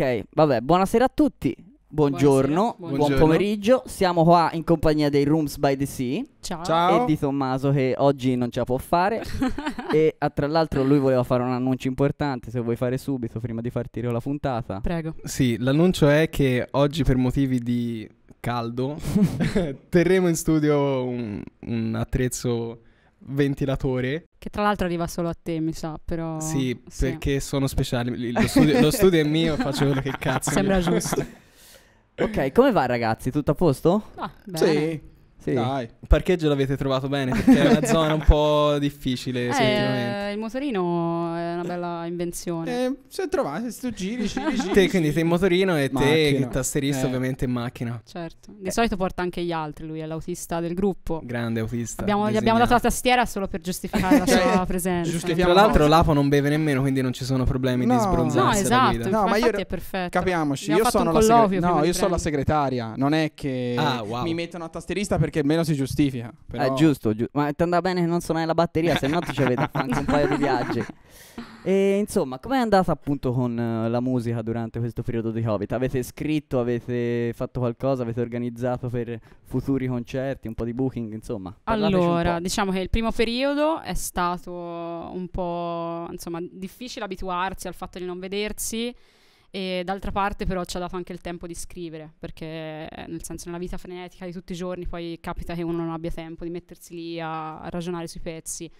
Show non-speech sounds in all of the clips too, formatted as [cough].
Ok, vabbè, buonasera a tutti. Buongiorno, buon Buongiorno. pomeriggio. Siamo qua in compagnia dei Rooms by the Sea Ciao. Ciao. e di Tommaso che oggi non ce la può fare. [laughs] e ah, tra l'altro lui voleva fare un annuncio importante, se vuoi fare subito prima di partire la puntata. Prego. Sì, l'annuncio è che oggi per motivi di caldo [laughs] [laughs] terremo in studio un, un attrezzo ventilatore. Che tra l'altro arriva solo a te, mi sa, però... sì, perché sono speciali. Lo studio, lo studio è mio, faccio quello che cazzo. Sembra giusto. [laughs] Ok, come va ragazzi? Tutto a posto? Ah, bene. Sì, Sì. dai. Il parcheggio l'avete trovato bene perché è una zona un po' difficile effettivamente. Eh, il motorino è una bella invenzione. Eh, se trovate, se tu giri, giri, [laughs] giri. Te, quindi te in motorino e te Macchina. che tasserista Eh. ovviamente in macchina. Certo. Di solito porta anche gli altri, lui è l'autista del gruppo. Grande autista. Abbiamo- gli abbiamo dato la tastiera solo per giustificare la [laughs] sua presenza. giustifichiamo Tra l'altro l'Apo non beve nemmeno, quindi non ci sono problemi No. di No, sbronzarsi alla esatto. guida. No, ma io è perfetto. Capiamoci, Abbiamo io sono la prima No, io sono la segretaria. Non è che Ah, wow. mi mettono a tastierista perché almeno si giustifica. Però... Eh, giusto, giusto. Ma ti andava bene che non suonai la batteria, se no ti ci avete anche un paio di viaggi. [laughs] E insomma, com'è andata appunto con eh, la musica durante questo periodo di Covid? Avete scritto, avete fatto qualcosa, avete organizzato per futuri concerti, un po' di booking, insomma? Allora, diciamo che il primo periodo è stato un po' insomma difficile abituarsi al fatto di non vedersi e d'altra parte però ci ha dato anche il tempo di scrivere perché eh, nel senso nella vita frenetica di tutti i giorni poi capita che uno non abbia tempo di mettersi lì a, ragionare sui pezzi.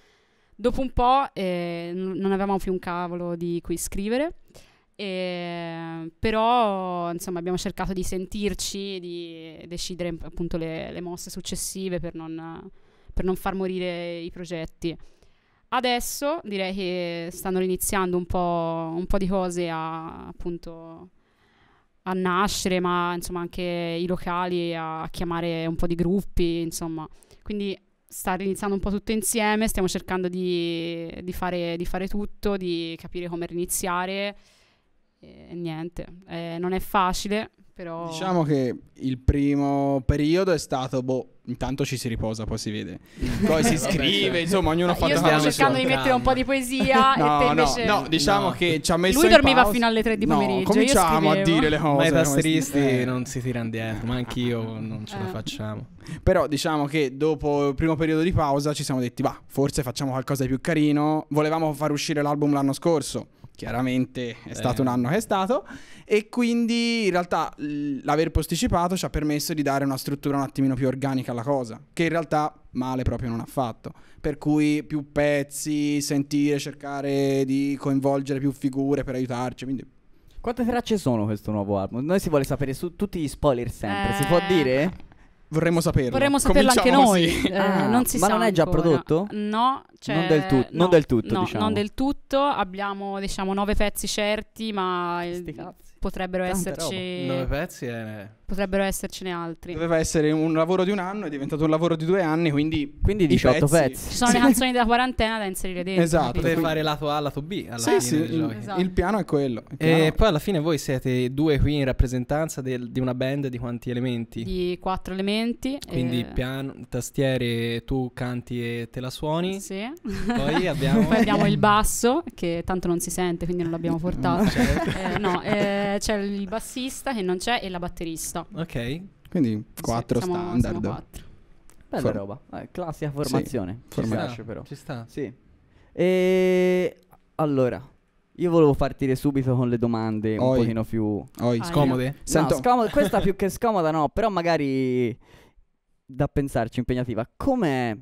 Dopo un po' eh, non avevamo più un cavolo di cui scrivere. E, però insomma abbiamo cercato di sentirci, di decidere appunto le, le mosse successive per non, per non far morire i progetti. Adesso direi che stanno iniziando un po', un po' di cose a appunto a nascere, ma insomma anche i locali a chiamare un po' di gruppi, insomma. Quindi sta iniziando un po' tutto insieme, stiamo cercando di, di fare, di fare tutto, di capire come riniziare. E niente, eh, non è facile, però... Diciamo che il primo periodo è stato, boh, intanto ci si riposa, poi si vede. [laughs] Poi si scrive, certo. insomma, ognuno Eh, fa io la stavo Abbiamo cercando di mettere un po' di poesia e te No, no, invece... no, diciamo No. che ci ha messo Lui in dormiva pausa. fino alle 3 di No, pomeriggio, io cominciamo a dire le cose. Ma i tasseristi eh. non si tirano dietro, ma anch'io non ce la Eh. facciamo. Però diciamo che dopo il primo periodo di pausa ci siamo detti, va, forse facciamo qualcosa di più carino. Volevamo far uscire l'album l'anno scorso. Chiaramente è stato Eh. un anno che è stato. E quindi in realtà l'aver posticipato ci ha permesso di dare una struttura un attimino più organica alla cosa. Che in realtà male proprio non ha fatto. Per cui più pezzi, sentire, cercare di coinvolgere più figure per aiutarci. Quindi Quante tracce sono questo nuovo album? Noi si vuole sapere su tutti gli spoiler sempre, si Eh, può dire? Vorremmo saperlo. Vorremmo saperlo anche noi. eh, Ah, non si ma sa non è già ancora. prodotto? No, cioè, Non del tut- non no, del tutto, no, diciamo. Non del tutto. Abbiamo, diciamo, nove pezzi certi, ma il- Sti cazzi. Potrebbero Tanta esserci Nove pezzi è... potrebbero essercene altri. Doveva essere un lavoro di un anno, è diventato un lavoro di due anni, quindi Quindi I 18 pezzi. pezzi. Ci sono le canzoni della quarantena da inserire dentro. Esatto, capito? Fare lato A, lato B alla Sì, fine sì, il. Esatto. il piano è quello. piano E è- poi alla fine voi siete due qui in rappresentanza del- di una band di quanti elementi? Di quattro elementi. Quindi eh, piano, tastiere, tu canti e te la suoni. Sì. Poi [laughs] abbiamo... Poi abbiamo [laughs] il basso, che tanto non si sente, quindi non l'abbiamo portato. Certo. Eh, no, eh, c'è il bassista che non c'è e la batterista. Ok. Quindi quattro Sì, siamo- standard. siamo quattro. Bella For- roba. Eh, classica formazione. Ci Mi sta, piace però. Ci sta. Sì. E allora, io volevo partire subito con le domande un Oi. pochino più Oi, Scomode? Sento- No, scomoda- questa più che scomoda no, però magari da pensarci impegnativa. Com'è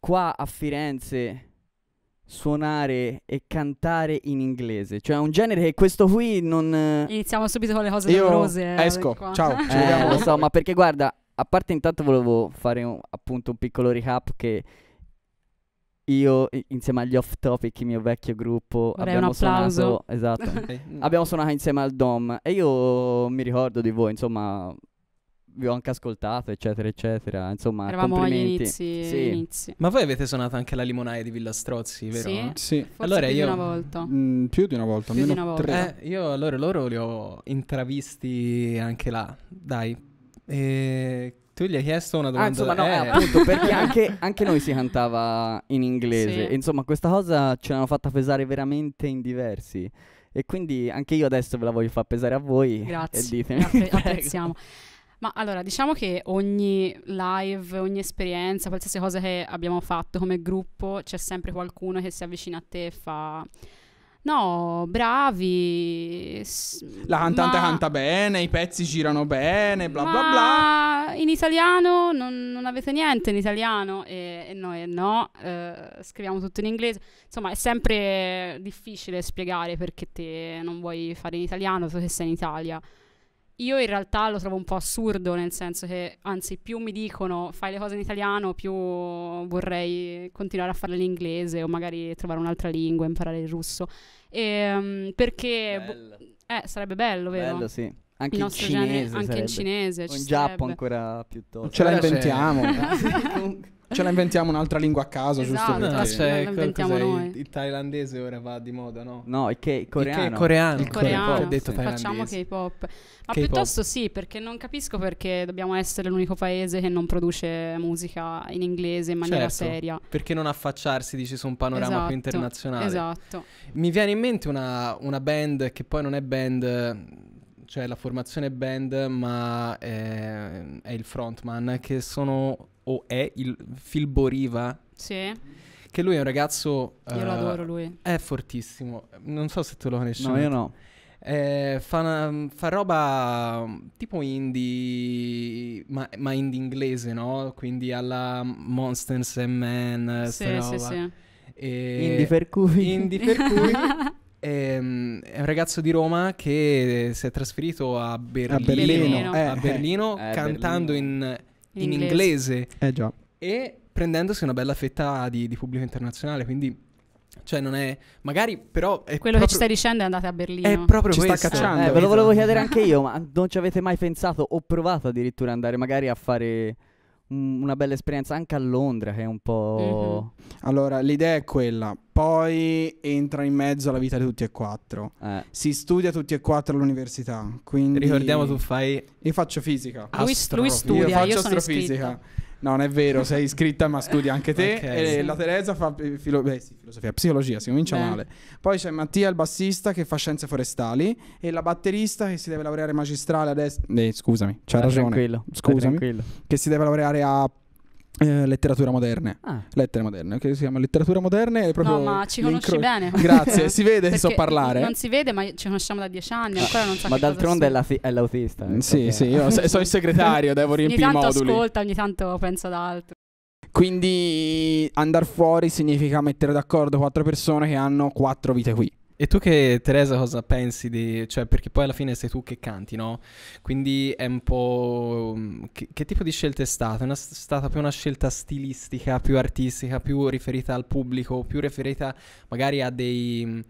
qua a Firenze suonare e cantare in inglese? Cioè è un genere che questo qui non eh, Iniziamo subito con le cose Io dolorose. eh, esco, qua. ciao, ci [laughs] Eh, vediamo. lo so, ma perché guarda, a parte intanto volevo fare un- appunto un piccolo recap che io insieme agli off topic, il mio vecchio gruppo, Vorrei abbiamo suonato, esatto, [laughs] abbiamo suonato insieme al Dom e io mi ricordo di voi, insomma, vi ho anche ascoltato, eccetera, eccetera, insomma, Eravamo agli complimenti. inizi, Sì. inizi. Ma voi avete suonato anche la limonaia di Villa Strozzi, vero? Sì. Sì, Forse Allora più io- di una volta. mm, più di una volta, Più di almeno una volta. tre. Eh, io allora loro li ho intravisti anche là. Dai. E tu gli hai chiesto una Ah, domanda. insomma, no, eh, eh, [laughs] appunto, perché anche, anche noi si cantava in inglese. Sì. E insomma, questa cosa ce l'hanno fatta pesare veramente in diversi. E quindi anche io adesso ve la voglio far pesare a voi. Grazie, E ditemi. appre- [laughs] apprezziamo. Ma allora, diciamo che ogni live, ogni esperienza, qualsiasi cosa che abbiamo fatto come gruppo, c'è sempre qualcuno che si avvicina a te e fa... No, bravi. La cantante ma- canta bene, i pezzi girano bene, bla bla bla. ma in italiano non, non avete niente in italiano e, e noi no, eh, scriviamo tutto in inglese. Insomma, è sempre difficile spiegare perché te non vuoi fare in italiano, tu che sei in Italia. Io in realtà lo trovo un po' assurdo, nel senso che anzi più mi dicono fai le cose in italiano, più vorrei continuare a farle in inglese o magari trovare un'altra lingua, imparare il russo. Ehm, perché Bello. eh, sarebbe bello, vero? Bello, sì. Anche il in cinese genere, anche sarebbe. in cinese O ci in Giappo sarebbe. ancora piuttosto. Ce la inventiamo. [laughs] Ce la inventiamo un'altra lingua a caso, giusto? Esatto. No, perché- sì. c'è lo inventiamo noi. Il, il thailandese ora va di moda, no? No, è che Il coreano. che- coreano. Il coreano. Che ho detto Sì. Facciamo K-pop. Ma K-pop. piuttosto sì, perché non capisco perché dobbiamo essere l'unico paese che non produce musica in inglese in maniera Certo. seria. Perché non affacciarsi, dici, su un panorama Esatto, più internazionale? Esatto. Mi viene in mente una, una band che poi non è band, cioè la formazione è band, ma è, è il frontman, che sono, o è il Phil Boriva, Sì, che lui è un ragazzo... io eh, lo adoro lui. È fortissimo, non so se tu lo conosci. No, io no. Eh, fa, una- fa roba tipo indie, ma, ma indie inglese, no? Quindi alla Monsters and Men, Sì, sì, sì. E- Indie per cui. Indie per cui [laughs] ehm, è un ragazzo di Roma che si è trasferito a Berlino, Berlino. Eh, a eh. Berlino Eh, cantando Berlino. in, In in inglese. inglese Eh già. e prendendosi una bella fetta di, di pubblico internazionale. Quindi, cioè, non è magari, però è Quello che ci proprio, stai dicendo è andate a Berlino. è proprio Ci sta questo. cacciando. Eh, ve lo volevo chiedere [laughs] anche io, ma non ci avete mai pensato o provato addirittura ad andare magari a fare un- una bella esperienza anche a Londra, che è un po'... Allora, l'idea è quella. Poi entra in mezzo alla vita di tutti e quattro. Eh, Si studia tutti e quattro all'università. Quindi Ricordiamo, tu fai Io faccio fisica. Lui, astrofisica. lui studia, io faccio io astrofisica. No, non è vero, sei iscritta ma studi anche te. Ok. E Sì. la Teresa fa eh, filo- beh, sì, filosofia, psicologia, si comincia Beh. male. Poi c'è Mattia, il bassista, che fa scienze forestali. E la batterista che si deve laureare magistrale adesso. Eh, scusami, c'ha stai ragione. Tranquillo, Scusami. tranquillo. Che si deve laureare a eh, letteratura moderne. Ah, Lettere moderne, che si chiama letteratura moderne. È proprio No, ma ci conosci bene. Grazie, si vede che so parlare. Non si vede, ma ci conosciamo da dieci anni, ancora non so ma d'altronde è, sia. la fi- è l'autista. Ecco Sì, sì, io se- sono il segretario, [laughs] devo Ogni riempire i tanto moduli. ascolta, ogni tanto pensa ad altro. Quindi andare fuori significa mettere d'accordo quattro persone che hanno quattro vite qui. E tu che Teresa cosa pensi di... cioè perché poi alla fine sei tu che canti, no? Quindi è un po'... mm, Che, che tipo di scelta è stata? È una- stata più una scelta stilistica, più artistica, più riferita al pubblico, più riferita magari a dei... mm,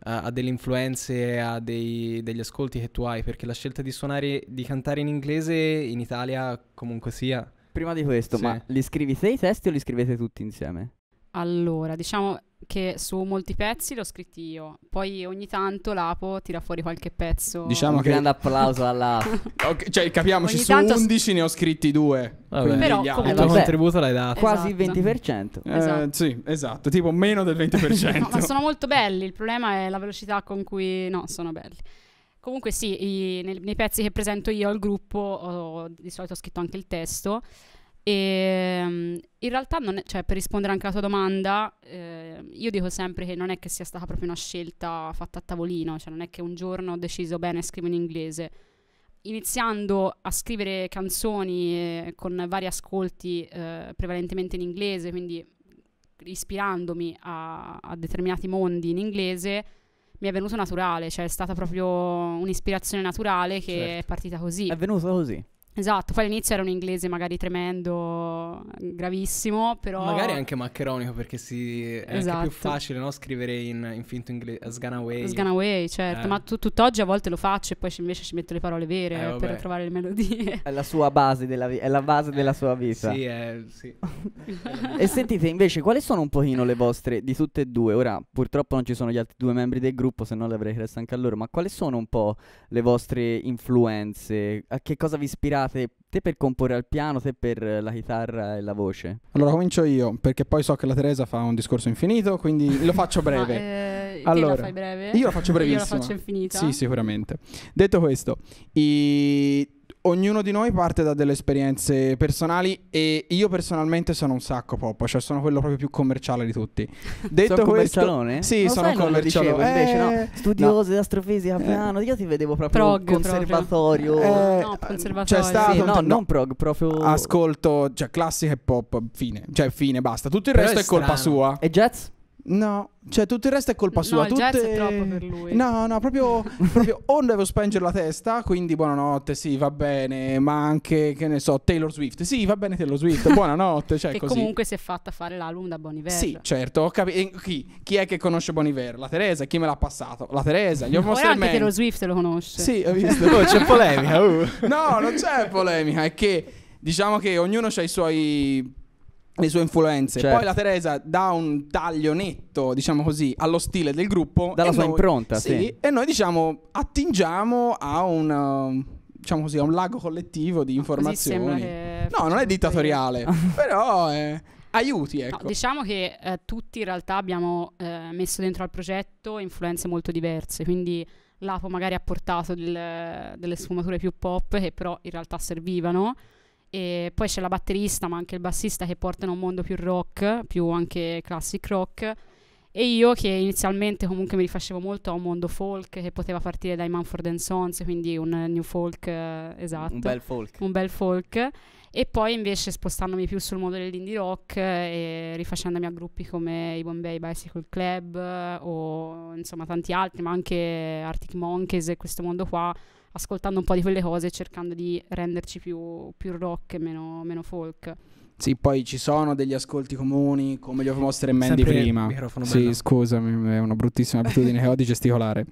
a a delle influenze, a dei- degli ascolti che tu hai, perché la scelta di suonare, di cantare in inglese in Italia comunque sia... Prima di questo, Sì. ma li scrivi te i testi o li scrivete tutti insieme? Allora, diciamo che su molti pezzi l'ho scritti io, poi ogni tanto Lapo tira fuori qualche pezzo. Diciamo Un che- grande applauso alla... [laughs] Ok, cioè, capiamoci, Ogni su tanto s- 11 ne ho scritti due. Vabbè. quindi Però gli Il altri- comunque- tuo vabbè. contributo l'hai dato. Quasi il Esatto. 20%. Eh, Esatto. Sì, esatto, tipo meno del 20%. [laughs] No, ma sono molto belli, il problema è la velocità con cui... No, sono belli. Comunque sì, i- nei, nei pezzi che presento io al gruppo ho, di solito ho scritto anche il testo e mm, in realtà non è- cioè, per rispondere anche alla tua domanda eh, io dico sempre che non è che sia stata proprio una scelta fatta a tavolino, cioè non è che un giorno ho deciso bene scrivo in inglese. Iniziando a scrivere canzoni eh, con vari ascolti eh, prevalentemente in inglese, quindi ispirandomi a, a determinati mondi in inglese, mi è venuto naturale, cioè è stata proprio un'ispirazione naturale che Certo. è partita così. È venuto così. Esatto, poi all'inizio era un inglese magari tremendo, gravissimo, però... Magari anche maccheronico perché si, è anche Esatto. più facile no? scrivere in, in finto inglese, Sgan Away. Sgan away, certo, Eh. ma tu- tutt'oggi a volte lo faccio e poi invece ci metto le parole vere Eh, per trovare le melodie. [laughs] È la sua base della vi- è la base della sua vita. Sì, è, sì. [laughs] E sentite invece quali sono un pochino le vostre di tutte e due? Ora purtroppo non ci sono gli altri due membri del gruppo, se no le avrei chiesto anche a loro, ma quali sono un po' le vostre influenze? A che cosa vi ispirate? Te per comporre al piano, te per eh, la chitarra e la voce? Allora comincio io, perché poi so che la Teresa fa un discorso infinito, quindi lo faccio [laughs] breve. Ma, eh, te la Allora, fai breve? Io la faccio Io brevissima. la faccio infinita. Sì, sicuramente. Detto questo, i- ognuno di noi parte da delle esperienze personali e io personalmente sono un sacco pop, cioè sono quello proprio più commerciale di tutti. [laughs] Detto Sono questo, commercialone? Sì, Lo sono sai, dicevo, commercialone. invece no. Eh, Studioso di astrofisica, Eh. piano. Io ti vedevo proprio Prog, conservatorio. Eh, No, conservatorio. c'è stato Sì, no, no, non prog, proprio. Ascolto, cioè classica e pop, fine. Cioè fine, basta. Tutto il Però resto è è, colpa sua. E jazz? No, cioè tutto il resto è colpa No, sua. il jazz Tutte- è troppo per lui. No, no, proprio, [laughs] proprio o devo spengere la testa, quindi buonanotte, sì, va bene, ma anche, che ne so, Taylor Swift. Sì, va bene Taylor Swift, [laughs] buonanotte, cioè che così. comunque si è fatta fare l'album da Bon Iver. Sì, certo, ho capi- e chi? Chi è che conosce Bon Iver? La Teresa, chi me l'ha passato? La Teresa, gli ho mostrato anche Taylor Swift lo conosce. Sì, ho visto. Oh, c'è polemica. uh. [laughs] No, non c'è polemica, è che diciamo che ognuno ha i suoi le sue influenze. Certo. Poi la Teresa dà un taglio netto, diciamo così, allo stile del gruppo. Dalla sua noi- impronta, sì. E noi diciamo attingiamo a un um, diciamo così, a un lago collettivo di informazioni. che No, non è dittatoriale, [laughs] però eh, aiuti, ecco. No, diciamo che eh, tutti in realtà abbiamo eh, messo dentro al progetto influenze molto diverse, quindi l'Apo magari ha portato del- delle sfumature più pop che però in realtà servivano e poi c'è la batterista ma anche il bassista che portano un mondo più rock, più anche classic rock. E io che inizialmente comunque mi rifacevo molto a un mondo folk che poteva partire dai Manford Sons, quindi un new folk eh, esatto. Un bel folk. un bel folk. E poi invece spostandomi più sul mondo dell'indie rock e rifacendomi a gruppi come i Bombay Bicycle Club eh, o insomma tanti altri ma anche Arctic Monkeys e questo mondo qua ascoltando un po' di quelle cose e cercando di renderci più, più rock e meno, meno folk Sì, poi ci sono degli ascolti comuni, come gli avevo mostrato in Mandy Sempre prima. Sì, bello. scusami, è una bruttissima abitudine che ho di gesticolare.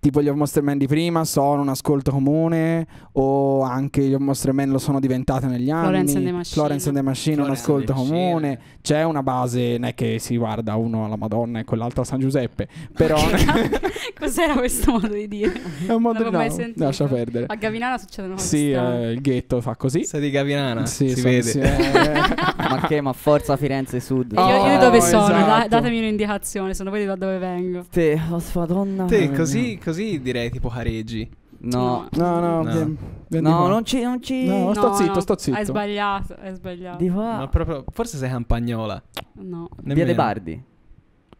Tipo gli Monster Mandy prima sono un ascolto comune o anche gli Monster Man lo sono diventate negli anni. Florence and the Machine. Florence and the Machine è un Florence and ascolto comune. C'è una base, non è che si guarda uno alla Madonna e quell'altro a San Giuseppe, però [laughs] cos'era questo modo di dire? è un modo l'avevo no, mai sentito. lascia perdere. a Gavinana succedono cose Sì, eh, il ghetto fa così. Sei di Gavinana, Sì, si sono- vede. sì, eh. [laughs] ma che, ma forza Firenze Sud. E io, io Oh, dove sono? Da- esatto. datemi un'indicazione, sono voi da dove vengo. Te, oh, madonna. Te, così, così direi tipo Careggi. No. No, no, No. No, non ci, non ci... No, sto zitto, sto zitto. Hai sbagliato, hai sbagliato. Di qua. Ma proprio, forse sei campagnola. No. Via Nemmeno. De Bardi.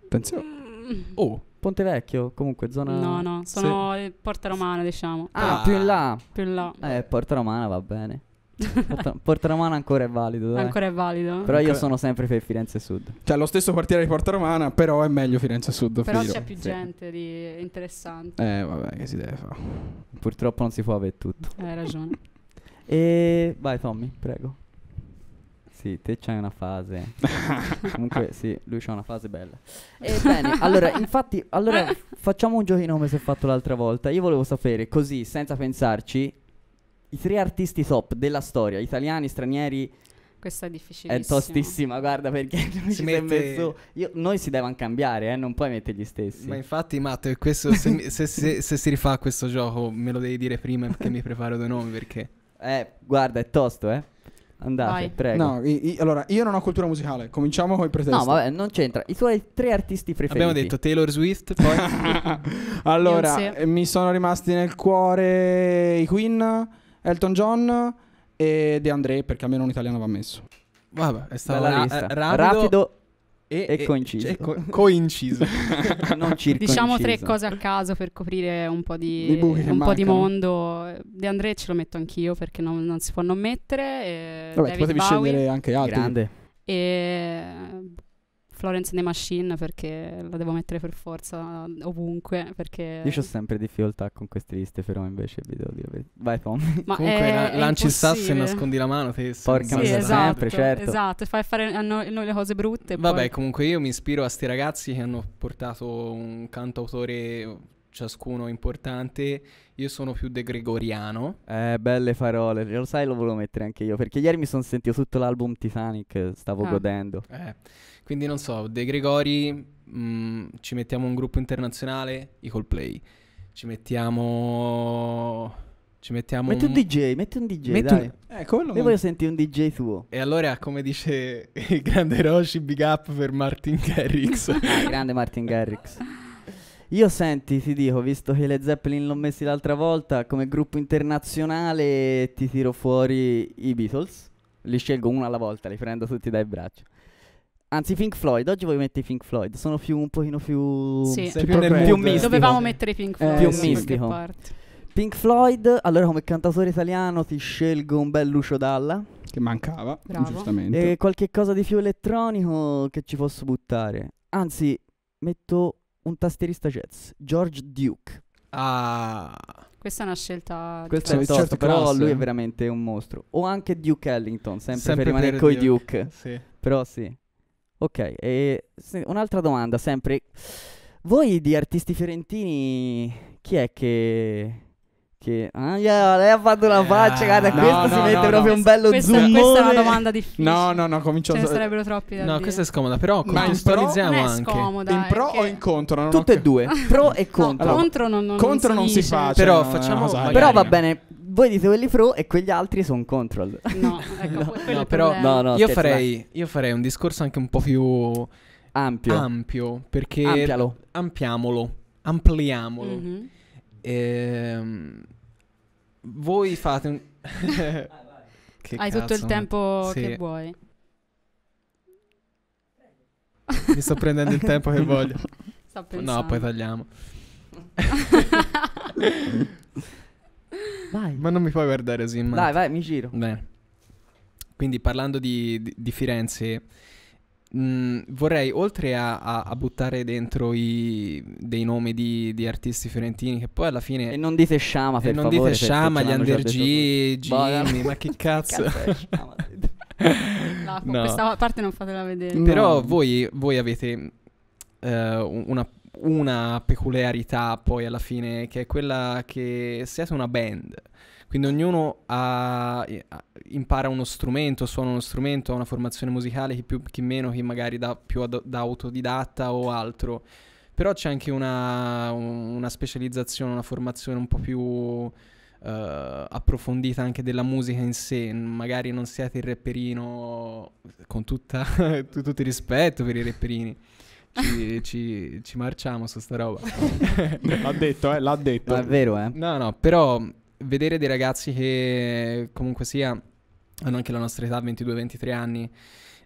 Attenzione. Oh, Ponte Vecchio, comunque zona... No, no, sono in Porta Romana, diciamo. Ah, Ah. più in là. Più in là. Eh, Porta Romana va bene. Porta, Porta Romana ancora è valido, dai. Ancora è valido. Però io Ancora- sono sempre per Firenze Sud. Cioè, lo stesso quartiere di Porta Romana, però è meglio Firenze Sud. Però filo. c'è più Sì. gente di interessante. Eh, vabbè, che si deve fare. Purtroppo non si può avere tutto. Hai ragione. [laughs] E vai Tommy, prego. Sì, te c'hai una fase. [laughs] Comunque sì, lui c'ha una fase bella. E bene, allora, infatti, allora [laughs] facciamo un giochino come si è fatto l'altra volta. Io volevo sapere, così, senza pensarci, i tre artisti top della storia, italiani, stranieri, Questa è difficilissima. è tostissima, guarda, perché [laughs] noi Si ci mette- messo... Io, noi si devono cambiare, eh, non puoi mettere gli stessi. ma infatti Matteo, questo, se, se- se- se si rifà questo gioco me lo devi dire prima perché mi preparo due nomi perché... [laughs] Eh, guarda, è tosto, eh. Andate, Vai. prego. No, i- i- allora, io non ho cultura musicale. Cominciamo con i pretesti. No, vabbè, non c'entra. I tuoi tre artisti preferiti. Abbiamo detto Taylor Swift, poi... [laughs] allora, mi sono rimasti nel cuore i Queen, Elton John e De André, perché almeno un italiano va messo. Vabbè, è stato Bella ra- lista. eh, rapido, Rapido e, e coinciso. cioè, co- [laughs] coinciso. [laughs] Diciamo tre cose a caso per coprire un po' di, un po' di mondo. De André ce lo metto anch'io perché non, non si può non mettere. e Vabbè, David potevi Bowie scegliere anche altri. Grande. E Florence and the Machine perché la devo mettere per forza ovunque. Perché Io ho sempre difficoltà con queste liste, però invece vi devo dire. Vai Tom. Ma Comunque è- la- è lanci il sasso e nascondi la mano. Te Porca Sì, miseria. esatto, sempre, certo. esatto, e fai fare a noi, noi le cose brutte. Vabbè, poi- comunque io mi ispiro a sti ragazzi che hanno portato un cantautore ciascuno importante. Io sono più de Gregoriano. Eh, belle parole. Lo sai, lo volevo mettere anche io. Perché ieri mi sono sentito tutto l'album Titanic. Stavo Ah. godendo. Eh, quindi non so, De Gregori, mm, ci mettiamo un gruppo internazionale, i Coldplay. Ci mettiamo... Ci mettiamo Metti un un... DJ, metti un DJ, Metti dai. un- Eh, Io voglio sentire un DJ tuo. E allora, come dice [laughs] il grande Roshi, big up per Martin Garrix. Ah, grande Martin Garrix. [laughs] Io senti, ti dico, visto che le Zeppelin l'ho messi l'altra volta, come gruppo internazionale ti tiro fuori i Beatles. Li scelgo uno alla volta, li prendo tutti dai braccia. Anzi, Pink Floyd, oggi voglio mettere i Pink Floyd, sono più un pochino più... Sì. Più mood. più mistico. Dovevamo mettere i Pink Floyd. più da qualche mistico. parte. Pink Floyd, allora come cantautore italiano ti scelgo un bel Lucio Dalla Che mancava, Bravo. giustamente. e qualche cosa di più elettronico che ci posso buttare. Anzi, metto un tastierista jazz, George Duke. Ah, Questa è una scelta. Questo è certo tosto, però classe, lui è veramente un mostro. O anche Duke Ellington, sempre, Sempre per rimanere coi Duke. Duke. sì. Però sì. Ok, e se- un'altra domanda, sempre. Voi di artisti fiorentini, chi è che... che... Ah, yeah, lei ha fatto una Eh, faccia, guarda, no, questo no, si mette no, proprio no. un bello questa, zoomone. questa è una domanda difficile. No, no, no, comincio Ce ne sarebbero troppi da No, dire. questa è scomoda, però Ma in contestualizziamo non è anche. scomoda. In pro o in contro? Non Tutte e due, [laughs] pro e No, contro. Allora, contro non, non, contro non si dice. fa, Però facciamo Però va bene, voi dite quelli pro e quegli altri sono control. No, ecco, [laughs] No, no, però-. No, no, io, farei, io farei un discorso anche un po' più Ampio. ampio, perché Amplialo. ampliamolo, ampliamolo. Mhm. Ehm, voi fate un... [laughs] Che Hai tutto il tempo Sì. che vuoi. Mi sto prendendo il tempo che voglio. [laughs] Sto pensando. No, poi tagliamo. [laughs] Vai. Ma non mi puoi guardare così. Dai, vai, mi giro. Bene. Quindi parlando di, di- di Firenze, mh, vorrei oltre a, a- a buttare dentro i, dei nomi di, di artisti fiorentini, che poi alla fine... E non dite Sciama e per non favore. dite perché Sciama, gli Under G, Jimmy, ma [laughs] che cazzo? Cazzo? [laughs] No, No. questa parte non fatela vedere. No. Però voi, voi avete eh, una, una peculiarità poi alla fine, che è quella che siete una band. Quindi ognuno ha- impara uno strumento, suona uno strumento, ha una formazione musicale, chi più, chi meno, chi magari da, più ad- da autodidatta o altro. Però c'è anche una, una specializzazione, una formazione un po' più eh, approfondita anche della musica in sé. Magari non siete il rapperino con tutta, [laughs] tu- tutto il rispetto per i rapperini. Ci, ci- ci marciamo su sta roba. [laughs] L'ha detto, eh, l'ha detto. È vero, eh. No, no, però vedere dei ragazzi che comunque sia hanno anche la nostra età, 22-23 anni,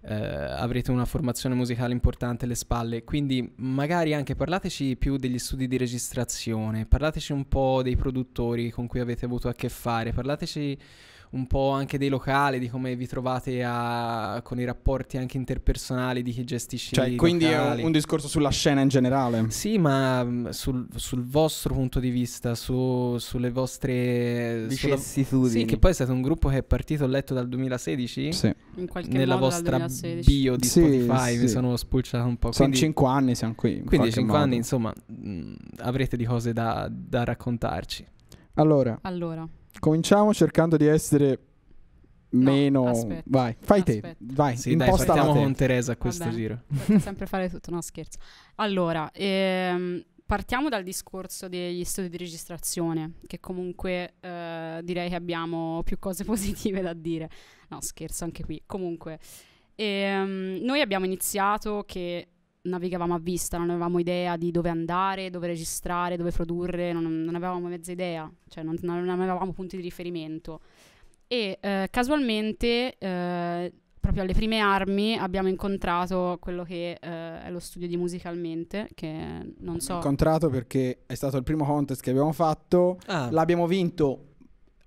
eh, avrete una formazione musicale importante alle spalle, quindi magari anche parlateci più degli studi di registrazione, parlateci un po' dei produttori con cui avete avuto a che fare, parlateci un po' anche dei locali, di come vi trovate a- con i rapporti anche interpersonali di chi gestisce Cioè, i quindi è locali. un, un discorso sulla scena in generale. Sì, ma mm, sul, sul vostro punto di vista, su- sulle vostre... sulla- Vicissitudini. Sì, che poi siete un gruppo che è partito, ho letto, dal 2016? Sì. In qualche Nella modo dal vostra 2016. bio di Sì, Spotify mi sì. sono spulciato un po'. Sono Quindi, cinque anni, siamo qui. in quindi qualche 5 modo. anni, insomma, mh, avrete di cose da, da raccontarci. Allora, Allora, cominciamo cercando di essere No, meno. aspetta, vai, fai te. aspetta. Vai, Sì, dai, partiamo te. con Teresa a questo bene. giro. [laughs] sempre fare tutto, no scherzo. Allora, ehm, partiamo dal discorso degli studi di registrazione, che comunque eh, direi che abbiamo più cose [laughs] positive da dire. No, scherzo anche qui. Comunque, ehm, noi abbiamo iniziato che navigavamo a vista, non avevamo idea di dove andare, dove registrare, dove produrre, non, non avevamo mezza idea, cioè non, non avevamo punti di riferimento. E eh, casualmente, eh, proprio alle prime armi, abbiamo incontrato quello che eh, è lo studio di Musicalmente, che non so... incontrato perché è stato il primo contest che abbiamo fatto. Ah, L'abbiamo vinto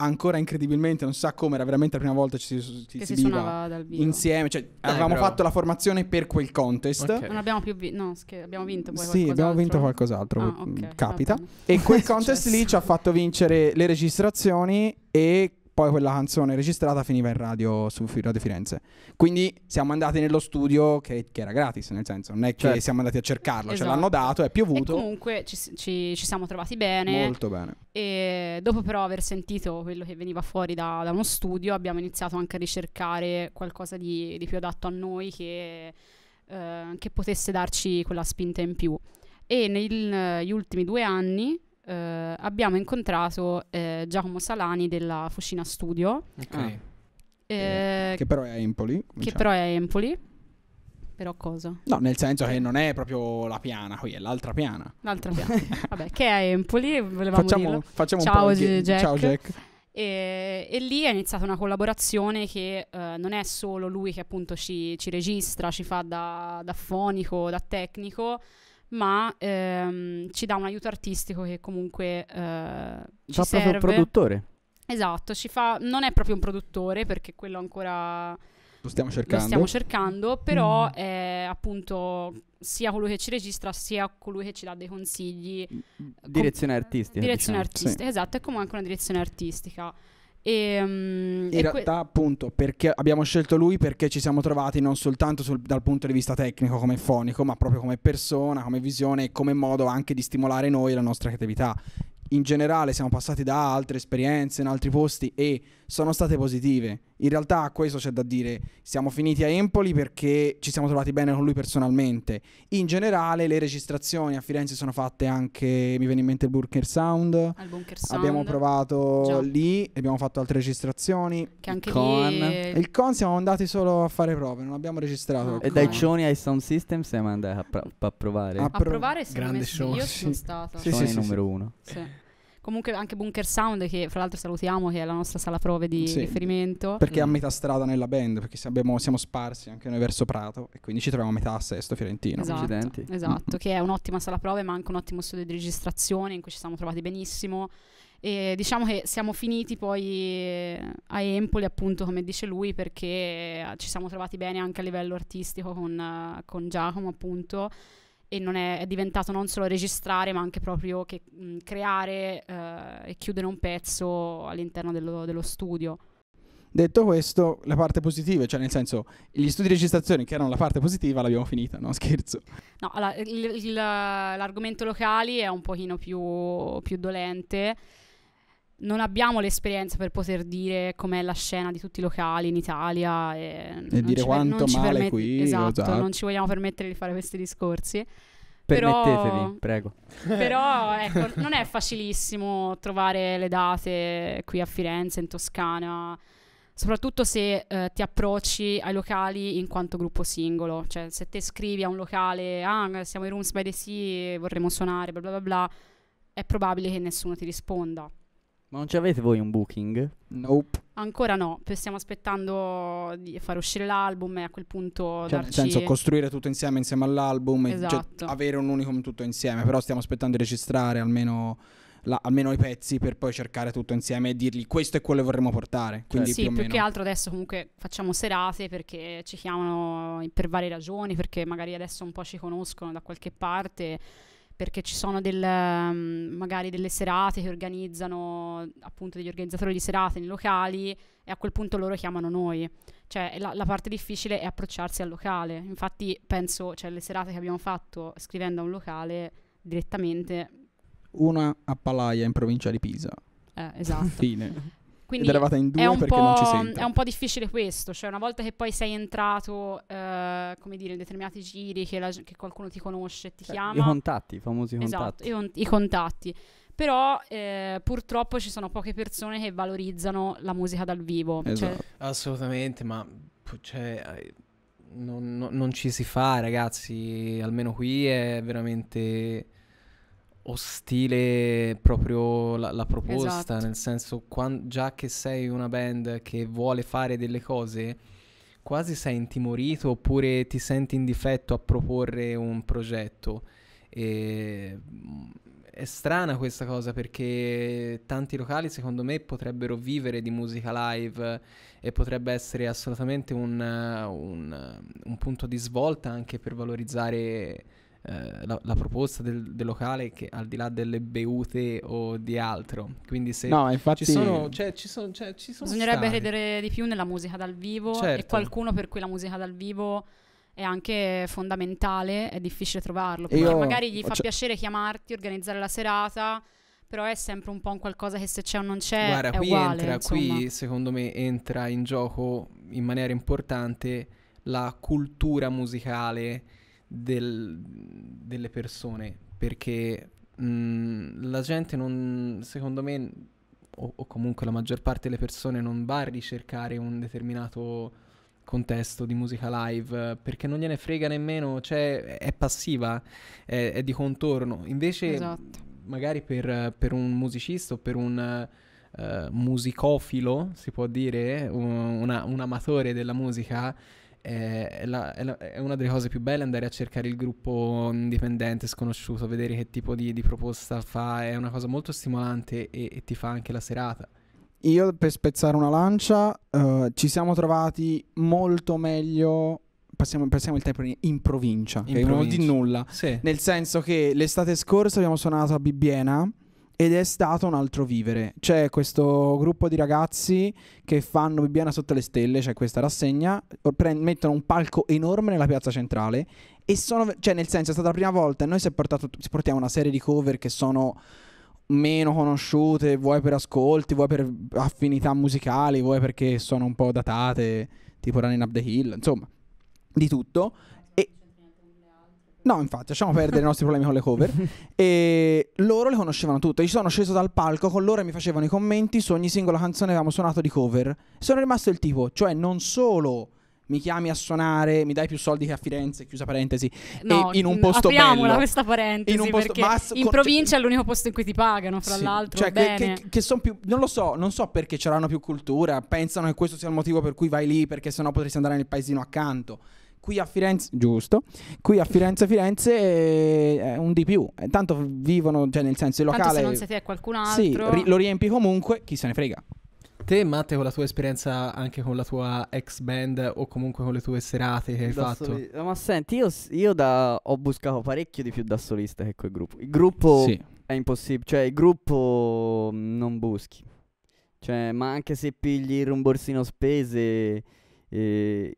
ancora incredibilmente, non sa come, era veramente la prima volta che ci si, si che si esibiva suonava dal vivo. insieme. Cioè, avevamo bravo. fatto la formazione per quel contest. Ok. Non abbiamo più vinto, no, scher- abbiamo vinto poi Sì, abbiamo vinto qualcos'altro. Ah, ok, Capita. va bene. E quel [laughs] contest lì ci ha fatto vincere le registrazioni e poi quella canzone registrata finiva in radio su Radio Firenze. Quindi siamo andati nello studio che, che era gratis, nel senso, non è che Certo. siamo andati a cercarlo, ce Esatto. l'hanno dato, è E piovuto. comunque ci, ci- ci siamo trovati bene. Molto bene. E dopo però aver sentito quello che veniva fuori da, da uno studio, abbiamo iniziato anche a ricercare qualcosa di, di più adatto a noi che, eh, che potesse darci quella spinta in più. E negli ultimi due anni eh, abbiamo incontrato eh, Giacomo Salani della Fucina Studio, ok. Ah. eh, Che però è a Empoli. che diciamo. però è a Empoli. Però cosa? No, nel senso che non è proprio la piana, qui è l'altra piana. L'altra piana. Vabbè, che è a Empoli, volevamo Facciamo, dirlo. facciamo Ciao, un po' di... Jack. Ciao Jack. E, e lì è iniziata una collaborazione che eh, non è solo lui che appunto ci, ci registra, ci fa da, da fonico, da tecnico, ma ehm, ci dà un aiuto artistico che comunque eh, ci Fa proprio serve. il produttore. Esatto, ci fa, non è proprio un produttore perché quello ancora Lo stiamo lo cercando. stiamo cercando, però è appunto sia colui che ci registra sia colui che ci dà dei consigli Direzione artistica. direzione diciamo. artistica, esatto, è comunque una direzione artistica. E, mm, In e que- realtà, appunto, perché abbiamo scelto lui perché ci siamo trovati non soltanto sul- dal punto di vista tecnico come fonico, ma proprio come persona, come visione e come modo anche di stimolare noi la nostra creatività. In generale siamo passati da altre esperienze in altri posti e sono state positive. In realtà questo c'è da dire, siamo finiti a Empoli perché ci siamo trovati bene con lui personalmente. In generale le registrazioni a Firenze sono fatte anche, mi viene in mente il Burker Sound, al Bunker Sound, abbiamo provato Già. lì, abbiamo fatto altre registrazioni. che anche Con- lì E il con siamo andati solo a fare prove, non abbiamo registrato. No. il E con. dai Cioni ai Sound System siamo andati a, pro- a provare. A a pro- provare secondo grande me sì, show, io sì. sono stata. Sì, Cioni sì, numero uno. Sì. Comunque anche Bunker Sound che fra l'altro salutiamo che è la nostra sala prove di Sì. riferimento. Perché è a Mm. metà strada nella band, perché abbiamo- siamo sparsi anche noi verso Prato e quindi ci troviamo a metà a Sesto Fiorentino. Esatto, esatto, che è un'ottima sala prove ma anche un ottimo studio di registrazione in cui ci siamo trovati benissimo e diciamo che siamo finiti poi eh, a Empoli appunto come dice lui perché eh, ci siamo trovati bene anche a livello artistico con, eh, con Giacomo appunto e non è, è diventato non solo registrare ma anche proprio che, mh, creare eh, e chiudere un pezzo all'interno dello, dello studio. Detto questo, le parti positive, cioè nel senso, gli studi di registrazione che erano la parte positiva l'abbiamo finita, no [laughs] scherzo. No, allora, il- il- l'argomento locali è un pochino più, più dolente. Non abbiamo l'esperienza per poter dire com'è la scena di tutti i locali in Italia e, non dire ci quanto male permet- qui, Esatto, esatto. non ci vogliamo permettere di fare questi discorsi. Però- Permettetevi, prego. [laughs] Però ecco, non è facilissimo trovare le date qui a Firenze, in Toscana, soprattutto se eh, ti approcci ai locali in quanto gruppo singolo. Cioè, se te scrivi a un locale, ah, siamo i Rooms by the Sea, vorremmo suonare, bla bla bla bla, è probabile che nessuno ti risponda. Ma non ci avete voi un booking? Nope. Ancora no, poi stiamo aspettando di fare uscire l'album e a quel punto Cioè, nel darci... senso, costruire tutto insieme insieme all'album, e cioè, Esatto. avere un unicum tutto insieme, però stiamo aspettando di registrare almeno, la- almeno i pezzi per poi cercare tutto insieme e dirgli questo è quello che vorremmo portare. Quindi sì, più o più meno. che altro adesso comunque facciamo serate perché ci chiamano per varie ragioni, perché magari adesso un po' ci conoscono da qualche parte, perché ci sono del, mm, magari delle serate che organizzano appunto degli organizzatori di serate nei locali e a quel punto loro chiamano noi. Cioè la, la parte difficile è approcciarsi al locale. Infatti penso, cioè le serate che abbiamo fatto scrivendo a un locale direttamente... Una a Palaia in provincia di Pisa. eh, esatto. [laughs] Fine. Quindi Ed eravate in due è un, perché po', non ci sente. è un po' difficile questo, cioè una volta che poi sei entrato, eh, come dire, in determinati giri, che, la- che qualcuno ti conosce e ti I chiama, contatti, i famosi esatto, contatti. i, con- i contatti. Però eh, purtroppo ci sono poche persone che valorizzano la musica dal vivo. Cioè, Esatto. Assolutamente, ma cioè, non, non- non ci si fa, ragazzi. Almeno qui è veramente ostile proprio la, la proposta. Esatto. Nel senso, quan- già che sei una band che vuole fare delle cose, quasi sei intimorito oppure ti senti in difetto a proporre un progetto. E, mm, è strana questa cosa perché tanti locali secondo me potrebbero vivere di musica live e potrebbe essere assolutamente un, un, un punto di svolta anche per valorizzare eh, la, la proposta del, del locale che al di là delle beute o di altro. Quindi se No, infatti ci sono, cioè, ci sono, cioè, ci sono bisognerebbe stati. credere di più nella musica dal vivo e Certo. qualcuno per cui la musica dal vivo è anche fondamentale, è difficile trovarlo. E Perché io- magari gli fa cioè- piacere chiamarti, organizzare la serata, però è sempre un po' un qualcosa che se c'è o non c'è Guarda, è qui uguale. entra, insomma. qui secondo me entra in gioco in maniera importante la cultura musicale del- delle persone, perché mh, la gente non, secondo me, o, o comunque la maggior parte delle persone non va a ricercare un determinato contesto di musica live perché non gliene frega nemmeno, cioè è passiva, è, è di contorno. Invece, Esatto. magari per, per un musicista o per un eh, musicofilo, si può dire, un, una- un amatore della musica. È, la- è la- è una delle cose più belle andare a cercare il gruppo indipendente, sconosciuto, vedere che tipo di, di proposta fa, è una cosa molto stimolante e, e ti fa anche la serata. Io per spezzare una lancia eh, ci siamo trovati molto meglio, passiamo, passiamo il tempo in, in provincia, In che non vuol provincia. dire nulla. Sì. Nel senso che l'estate scorsa abbiamo suonato a Bibbiena ed è stato un altro vivere. C'è questo gruppo di ragazzi che fanno Bibbiena sotto le stelle, c'è questa rassegna, pre- mettono un palco enorme nella piazza centrale e sono, cioè nel senso è stata la prima volta e noi si, portato, si portiamo una serie di cover che sono meno conosciute, vuoi per ascolti, vuoi per affinità musicali, vuoi perché sono un po' datate, tipo Running Up the Hill, insomma, di tutto. E No, infatti, lasciamo perdere i nostri problemi con le cover. [laughs] e loro le conoscevano tutte. Io sono sceso dal palco con loro e mi facevano i commenti su ogni singola canzone che avevamo suonato di cover. Sono rimasto il tipo, cioè non solo mi chiami a suonare, mi dai più soldi che a Firenze, chiusa parentesi. No, in un posto apriamola bello. questa parentesi In un posto- s- in provincia è l'unico posto in cui ti pagano, fra Sì. l'altro. Cioè, che, bene. che, che son più. Non lo so, non so perché c'erano più cultura. Pensano che questo sia il motivo per cui vai lì, perché sennò potresti andare nel paesino accanto. Qui a Firenze, giusto. Qui a Firenze, Firenze è è un di più. Eh, Tanto vivono, cioè nel senso il Tanto locale. se non sei te è qualcun sì, altro. ri- lo riempi comunque, chi se ne frega. Te, Matte, con la tua esperienza anche con la tua ex band o comunque con le tue serate che hai Da fatto? soli- Ma senti, io, io da, ho buscato parecchio di più da solista che col gruppo. Il gruppo Sì. è impossibile, cioè il gruppo mm, non buschi. Cioè, ma anche se pigli il rimborsino spese eh,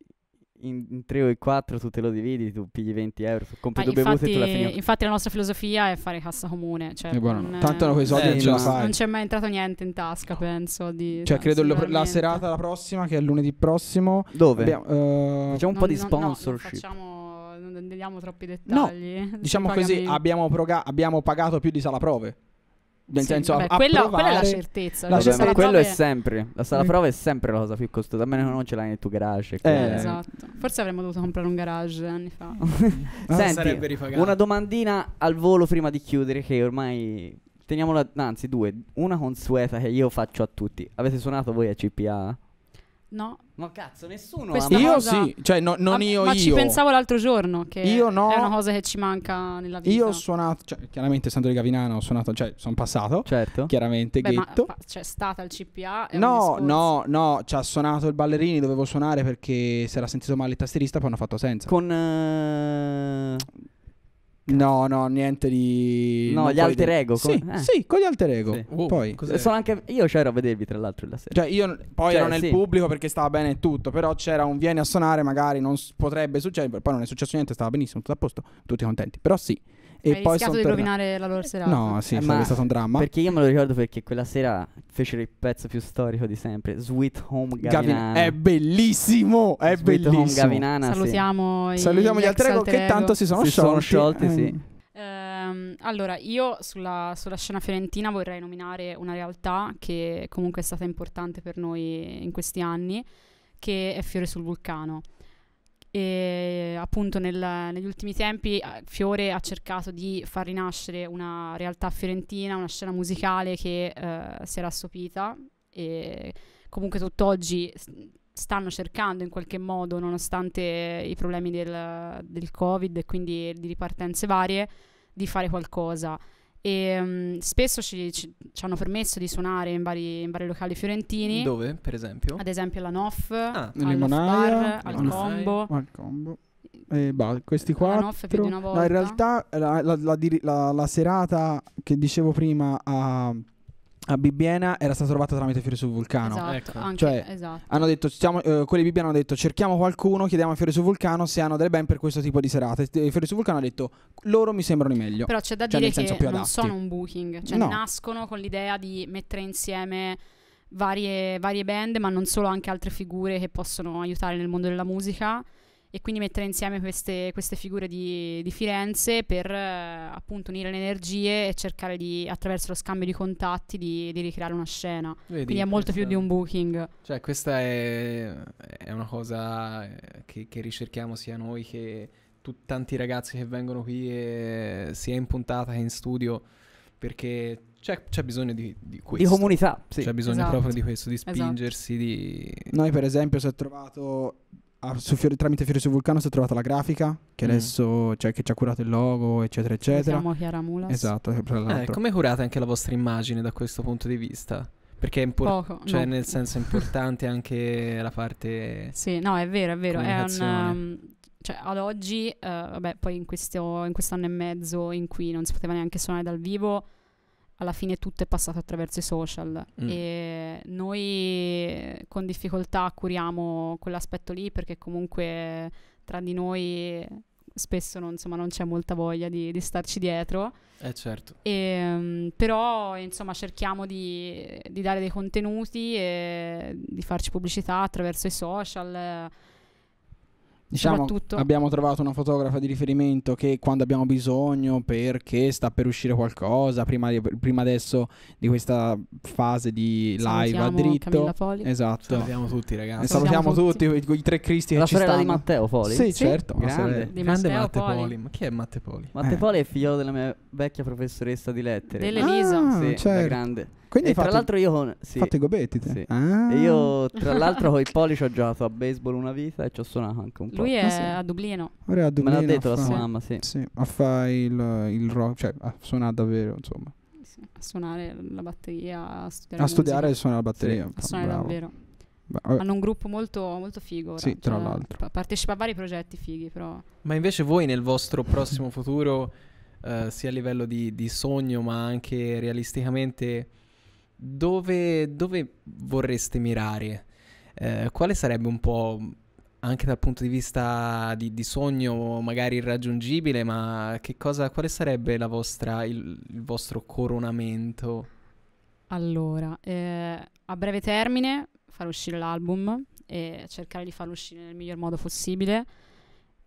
in, in 3 o in 4 tu te lo dividi, tu pigli 20 euro, tu compri Ma due bevute e infatti, tu la fini. infatti la nostra filosofia è fare cassa comune. Cioè E buono, non- tanto quei soldi Eh, non no. Non c'è mai entrato niente in tasca, penso. Di, Cioè, credo il- la serata la prossima, che è lunedì prossimo. Dove? abbiamo, eh, Facciamo un po' Non- di non- no, non sponsorship. facciamo, non diamo troppi dettagli. Diciamo [laughs] così, abbiamo, proga- abbiamo pagato più di sala prove. Nel Sì, senso, vabbè, quella, quella è la certezza. la Vabbè, cioè, ma sala quello è sempre. La sala Mm. prova è sempre la cosa più costosa. A meno che non ce l'hai nel tuo garage. Eh, Esatto. Forse avremmo dovuto comprare un garage anni fa. [laughs] Senti, sarebbe ripagato. una domandina al volo prima di chiudere che ormai teniamola, anzi due, una consueta che io faccio a tutti. Avete suonato voi a CPA? No, No cazzo, nessuno Questa Io cosa- sì, cioè no- non Ah, io ma io. ci pensavo l'altro giorno che Io no. è una cosa che ci manca nella vita. Io ho suonato, cioè, chiaramente essendo di Gavinana ho suonato, cioè sono passato, Certo. chiaramente Beh, ma ghetto. pa- c'è stata il CPA No, no, no, ci ha suonato il ballerini, dovevo suonare perché si era sentito male il tastierista, poi hanno fatto senza. Con eh, No, no, niente di No, non gli alter dire- ego, Sì, eh. sì, con gli alter ego. Sì. Oh, Poi sono anche io c'ero a vedervi tra l'altro la sera. Cioè, io poi Cioè, ero nel sì. pubblico perché stava bene e tutto. Però c'era un vieni a suonare, magari non s- potrebbe succedere. Poi non è successo niente, stava benissimo, tutto a posto, tutti contenti. Però sì. E Hai poi rischiato di tornato- rovinare la loro serata. No, sì, Eh, sarebbe ma- stato un dramma. Perché io me lo ricordo perché quella sera fecero il pezzo più storico di sempre, Sweet Home Gavin- Gavinana. è bellissimo, è Sweet Home bellissimo. Gavinana, sì. Salutiamo, i- Salutiamo gli ex alter ego che tanto si sono Si sono sciolti. sciolti, sì. Eh, Ehm, allora, io sulla, sulla scena fiorentina vorrei nominare una realtà che comunque è stata importante per noi in questi anni, che è Fiore sul Vulcano. E appunto nel- negli ultimi tempi eh, Fiore ha cercato di far rinascere una realtà fiorentina, una scena musicale che eh, si era assopita e comunque tutt'oggi stanno cercando in qualche modo, nonostante i problemi del, del Covid e quindi di ripartenze varie, di fare qualcosa. E mm, spesso ci, ci- ci hanno permesso di suonare in vari, in vari locali fiorentini, Dove, per esempio? ad esempio alla NOF, Ah. al Limonaia, Bar, al Combo. al combo. E bah, questi una No, in realtà la, la- la la- la serata che dicevo prima a, a Bibbiena era stata trovata tramite Fiore sul Vulcano. Esatto, Ecco. anche- Cioè, esatto. Hanno detto, stiamo, eh, quelli di Bibbiena hanno detto cerchiamo qualcuno, chiediamo a Fiore sul Vulcano se hanno delle band per questo tipo di serate. E Fiore sul Vulcano ha detto loro mi sembrano i meglio. Però c'è da cioè, dire che più non adatti. sono un booking, cioè No. nascono con l'idea di mettere insieme varie, varie band, ma non solo, anche altre figure che possono aiutare nel mondo della musica. E quindi mettere insieme queste, queste figure di, di Firenze per eh, appunto unire le energie e cercare di, attraverso lo scambio di contatti, di, di ricreare una scena. Vedi, Quindi è molto più di un booking. Cioè, questa è, è una cosa eh, che, che ricerchiamo sia noi che tu- tanti ragazzi che vengono qui, e sia in puntata che in studio, perché c'è, c'è bisogno di, di questo. Di comunità, sì. C'è bisogno Esatto. proprio di questo, di Esatto. spingersi, di... Noi, per esempio, si è trovato. Su Fiori- tramite Fiori sul Vulcano si è trovata la grafica che Mm. adesso cioè, che ci ha curato il logo, eccetera, eccetera. Siamo Chiara Mulas. Esatto, Eh, come curate anche la vostra immagine da questo punto di vista? Perché è impor- Poco. cioè, no. nel senso è importante anche la parte... Sì, no, è vero, è vero. È un, um, cioè, ad oggi, eh, vabbè, poi in questo, in quest'anno e mezzo in cui non si poteva neanche suonare dal vivo, alla fine tutto è passato attraverso i social. Mm. E noi eh, con difficoltà curiamo quell'aspetto lì perché comunque tra di noi spesso non, insomma, non c'è molta voglia di, di starci dietro. Eh certo. E, però insomma cerchiamo di, di dare dei contenuti e di farci pubblicità attraverso i social. Eh, Diciamo, soprattutto- abbiamo trovato una fotografa di riferimento che quando abbiamo bisogno, perché sta per uscire qualcosa, prima, di- prima adesso di questa fase di live a salutiamo dritto. Esatto. Salutiamo tutti E ragazzi. salutiamo Salutiamo tutti, tutti. quei tre cristi che La ci sorella stanno. di Matteo Poli? Sì, Sì. certo. la Grande. sorella. Di Grande Matteo Matte Poli. Poli. Ma chi è Matte Poli? Matte Eh. Poli è figlio della mia vecchia professoressa di lettere. Dell'Elisa. Ah, sì, certo. grande. Quindi e hai tra l'altro io con... Sì. fatto i gobetti te? Sì. Ah. E io tra l'altro con i Poli ci ho giocato a baseball una vita e ci ho suonato anche un po'. Lui è Ah, sì. a Dublino. Ora a Me Dublino l'ha detto a la sua fa- mamma, sì. Sì, a fare il, il rock, cioè a suonare davvero, insomma. Sì, a suonare la batteria, a studiare A studiare e suonare la batteria. Sì, a suonare bravo. davvero. Beh. Hanno un gruppo molto, molto figo. ora, Sì, tra cioè, l'altro. pa- partecipa a vari progetti fighi, però. Ma invece voi nel vostro prossimo futuro, eh, sia a livello di, di sogno ma anche realisticamente, dove, dove vorreste mirare? Eh, quale sarebbe un po', anche dal punto di vista di, di sogno, magari irraggiungibile, ma che cosa, quale sarebbe la vostra, il, il vostro coronamento? Allora, eh, a breve termine fare uscire l'album e cercare di farlo uscire nel miglior modo possibile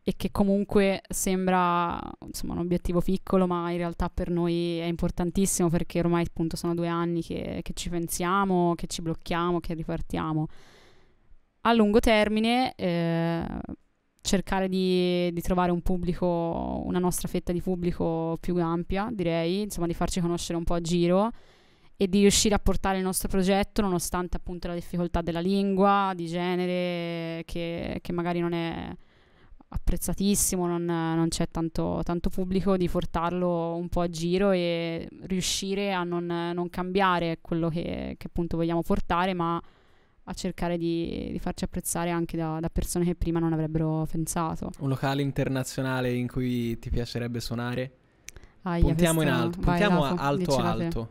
e che comunque sembra insomma un obiettivo piccolo ma in realtà per noi è importantissimo perché ormai appunto sono due anni che, che ci pensiamo, che ci blocchiamo, che ripartiamo. A lungo termine eh, cercare di, di trovare un pubblico, una nostra fetta di pubblico più ampia direi, insomma di farci conoscere un po' a giro e di riuscire a portare il nostro progetto nonostante appunto la difficoltà della lingua, di genere che, che magari non è apprezzatissimo, non, non c'è tanto, tanto pubblico, di portarlo un po' a giro e riuscire a non, non cambiare quello che, che appunto vogliamo portare, ma a cercare di, di farci apprezzare anche da, da persone che prima non avrebbero pensato. Un locale internazionale in cui ti piacerebbe suonare? Aia, puntiamo in alto, vai, puntiamo a alto diccela te.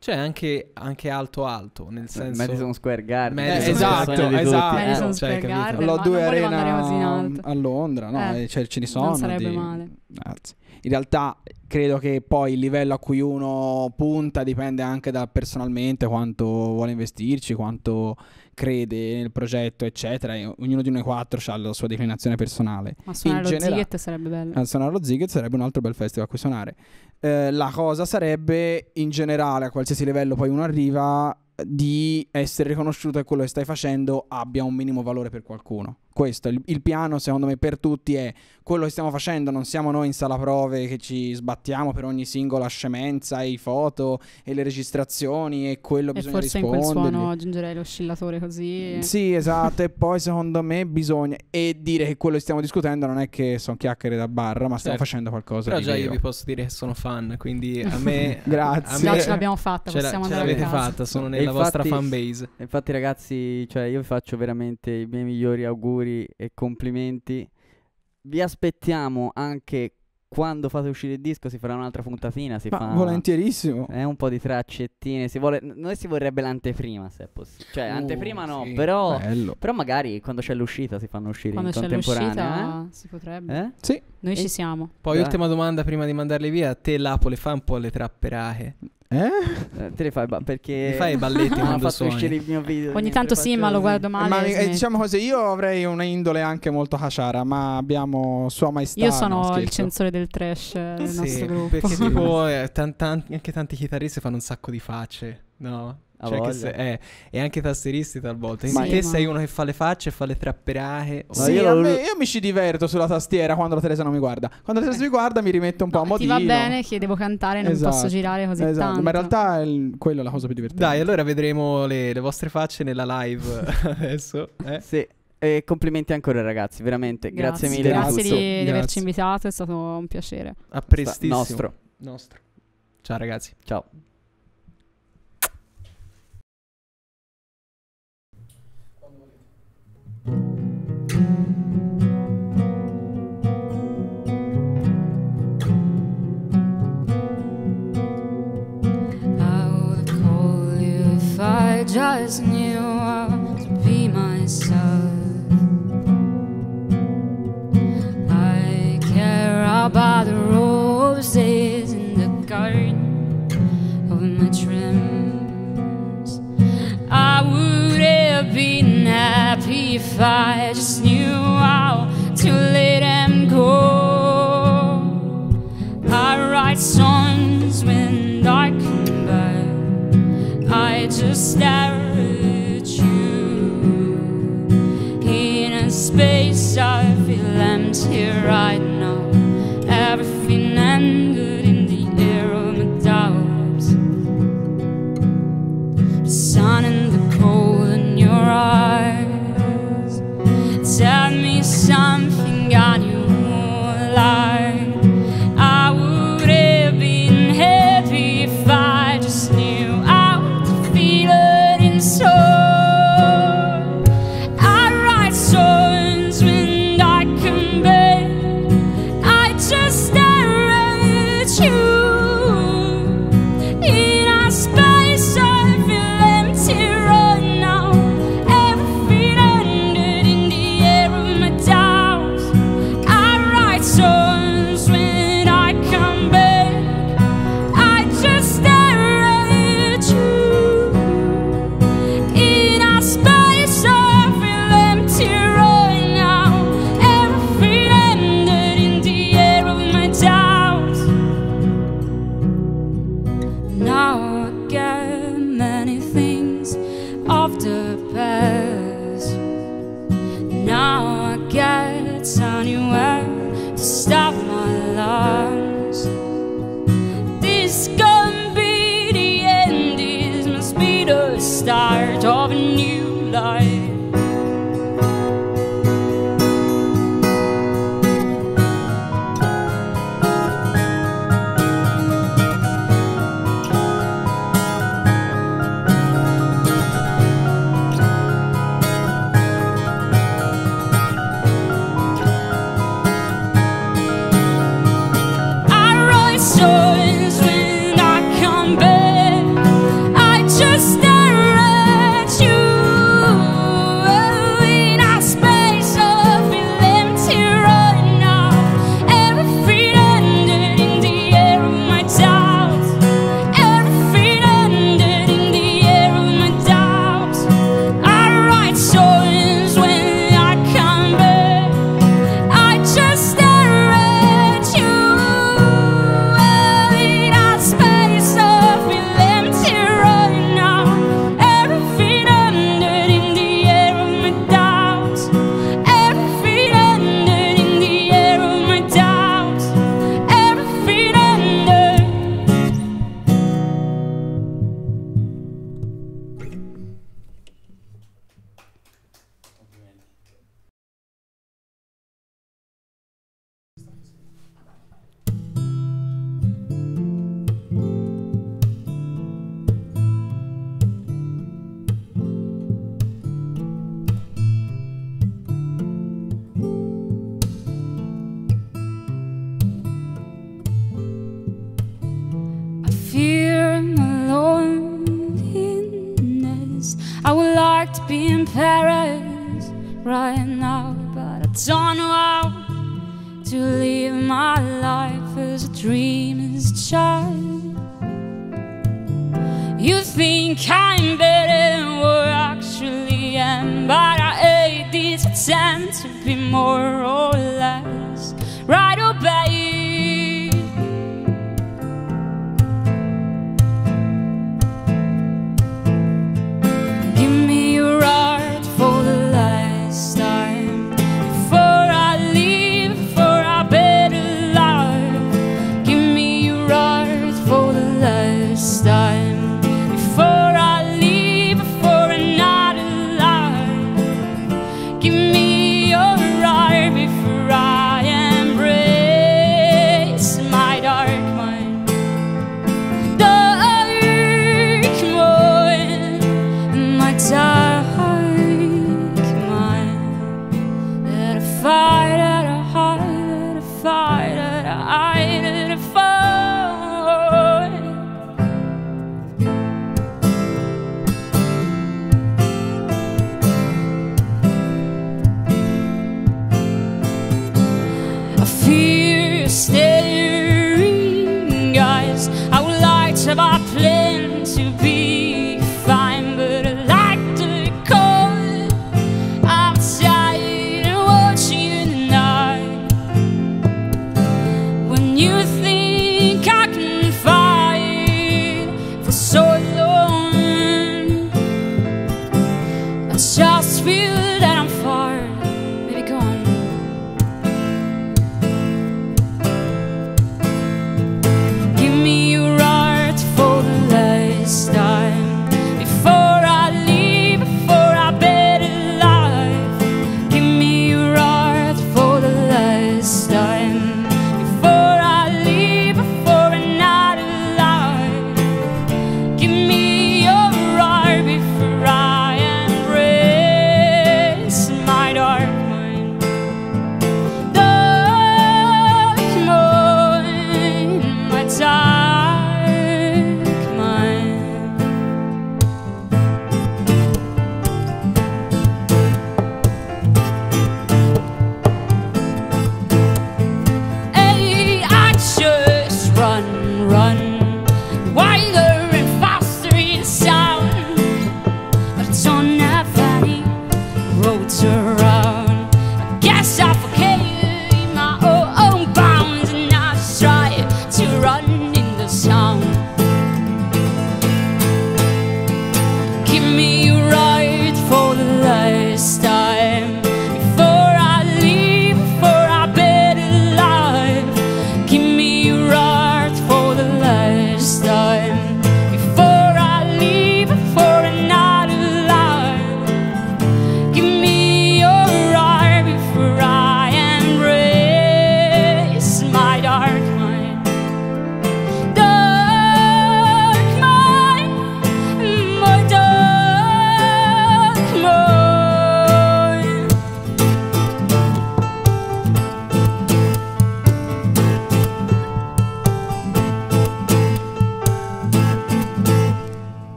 Cioè anche, anche alto alto, nel senso... Madison Square Garden. Madison esatto, di tutti, esatto. eh. Madison cioè, Square capito? Garden, L'ho due non arena alto. a Londra, no? Eh, Eh, cioè, ce ne non sono. sarebbe di- male. Anzi, in realtà credo che poi il livello a cui uno punta dipende anche da personalmente quanto vuole investirci, quanto crede nel progetto, eccetera. E ognuno di noi quattro ha la sua declinazione personale. Ma suonare lo genera- Ziget sarebbe bello. A suonare lo Ziget sarebbe un altro bel festival a cui suonare. Eh, la cosa sarebbe in generale, a qualsiasi livello poi uno arriva, di essere riconosciuto che quello che stai facendo abbia un minimo valore per qualcuno. Questo, il, il piano secondo me per tutti è quello che stiamo facendo, non siamo noi in sala prove che ci sbattiamo per ogni singola scemenza, e i foto e le registrazioni e quello E bisogna forse in quel suono aggiungerei l'oscillatore così. Sì, esatto, e poi secondo me bisogna e dire che quello che stiamo discutendo non è che sono chiacchiere da barra, ma stiamo Certo. facendo qualcosa Però di già io vi posso dire che sono fan, quindi a me... Grazie. [laughs] a me- ce l'abbiamo fatta, ce, la- possiamo ce andare a l'avete fatta, sono nella vostra infatti- fanbase. Infatti ragazzi, cioè io vi faccio veramente i miei migliori auguri e complimenti. Vi aspettiamo anche quando fate uscire il disco, si farà un'altra puntatina, si Ma fa volentierissimo. è un po' di traccettine, si vuole noi si vorrebbe l'anteprima se è possibile. Cioè, Uh, anteprima no, sì. però però magari quando c'è l'uscita si fanno uscire Quando in c'è contemporanea, l'uscita si potrebbe. eh? Eh? Sì, Noi E- ci siamo. Poi Dai. ultima domanda prima di mandarli via, a te Lapo le fai un po' le trapperache? Eh? Eh, te le fai ba- perché Mi fai i balletti [laughs] quando fatto suoni? uscire il mio video. Ogni tanto sì, ma lo guardo male. Ma eh, diciamo così, io avrei una indole anche molto hashara, ma abbiamo Sua Maestà. Io no, sono il censore del trash eh, del Sì, nostro gruppo. perché tipo [laughs] eh, tan- tan- anche tanti chitarristi fanno un sacco di facce, no? Cioè se- eh, e anche tastieristi talvolta. Ma Quindi te io- sei uno che fa le facce, fa le trapperache. No, Sì, io a lo- me- io mi ci diverto sulla tastiera quando la Teresa non mi guarda. Quando la Teresa mi guarda mi rimette un po' a No, ti modino. va bene che devo cantare, non Esatto, posso girare così Esatto, tanto. ma in realtà è il- quella è la cosa più divertente. Dai, allora vedremo le, le vostre facce nella live [laughs] adesso. eh? Sì. E complimenti ancora ragazzi, veramente. Grazie, Grazie, mille grazie di tutto. di Grazie. averci invitato, è stato un piacere. A prestissimo. Nostro. Nostro. Ciao ragazzi. Ciao. I just knew how to be myself. I care about the roses in the garden of my dreams. I would have been happy if I just knew stare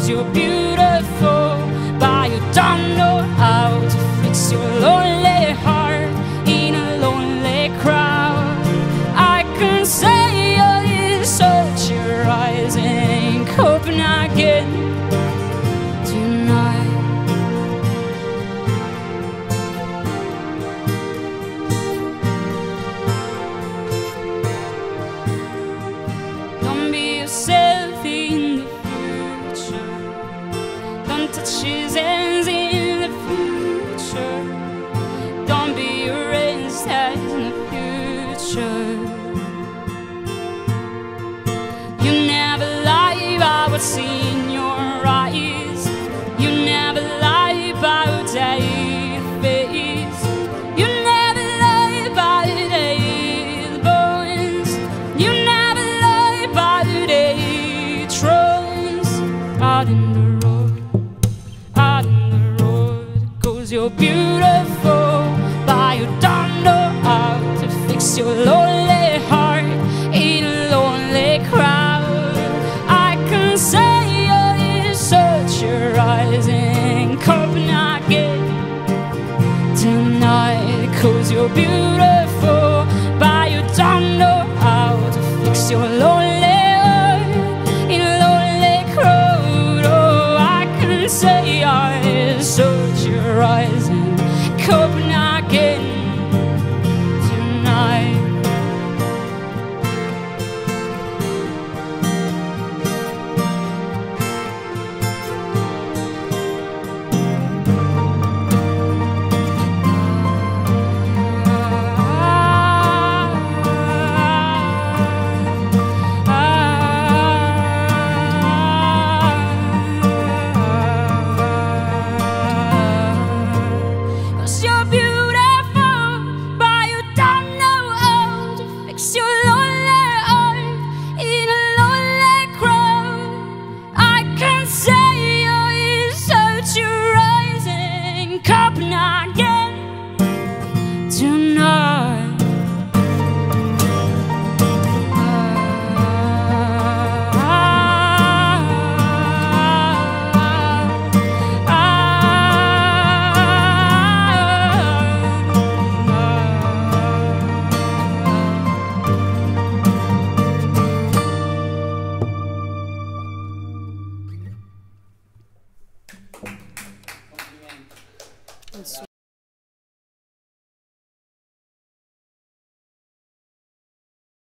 Cause you're beautiful But you don't know how to fix your love